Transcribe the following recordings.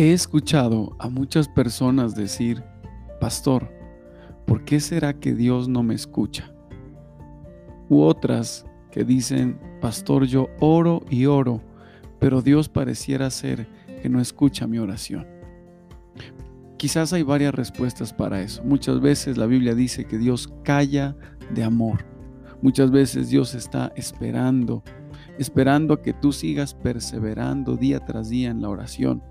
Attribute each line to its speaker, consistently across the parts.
Speaker 1: He escuchado a muchas personas decir, Pastor, ¿por qué será que Dios no me escucha? U otras que dicen, Pastor, yo oro y oro, pero Dios pareciera ser que no escucha mi oración. Quizás hay varias respuestas para eso. Muchas veces la Biblia dice que Dios calla de amor. Muchas veces Dios está esperando, esperando a que tú sigas perseverando día tras día en la oración.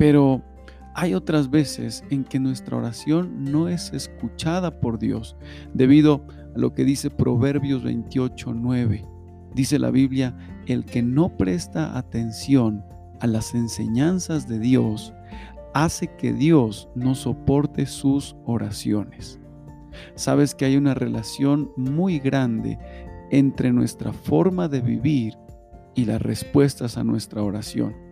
Speaker 1: Pero hay otras veces en que nuestra oración no es escuchada por Dios debido a lo que dice Proverbios 28, 9. Dice la Biblia, el que no presta atención a las enseñanzas de Dios hace que Dios no soporte sus oraciones. Sabes que hay una relación muy grande entre nuestra forma de vivir y las respuestas a nuestra oración.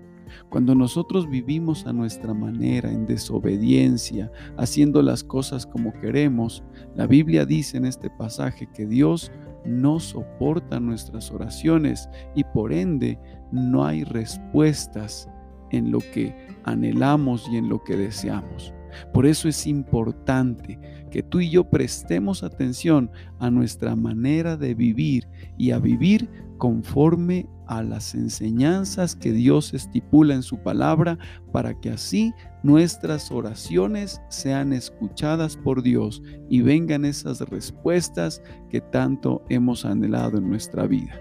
Speaker 1: Cuando nosotros vivimos a nuestra manera, en desobediencia, haciendo las cosas como queremos, la Biblia dice en este pasaje que Dios no soporta nuestras oraciones y por ende no hay respuestas en lo que anhelamos y en lo que deseamos. Por eso es importante que tú y yo prestemos atención a nuestra manera de vivir y a vivir conforme a las enseñanzas que Dios estipula en su palabra para que así nuestras oraciones sean escuchadas por Dios y vengan esas respuestas que tanto hemos anhelado en nuestra vida.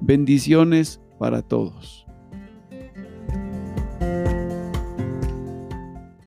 Speaker 1: Bendiciones para todos.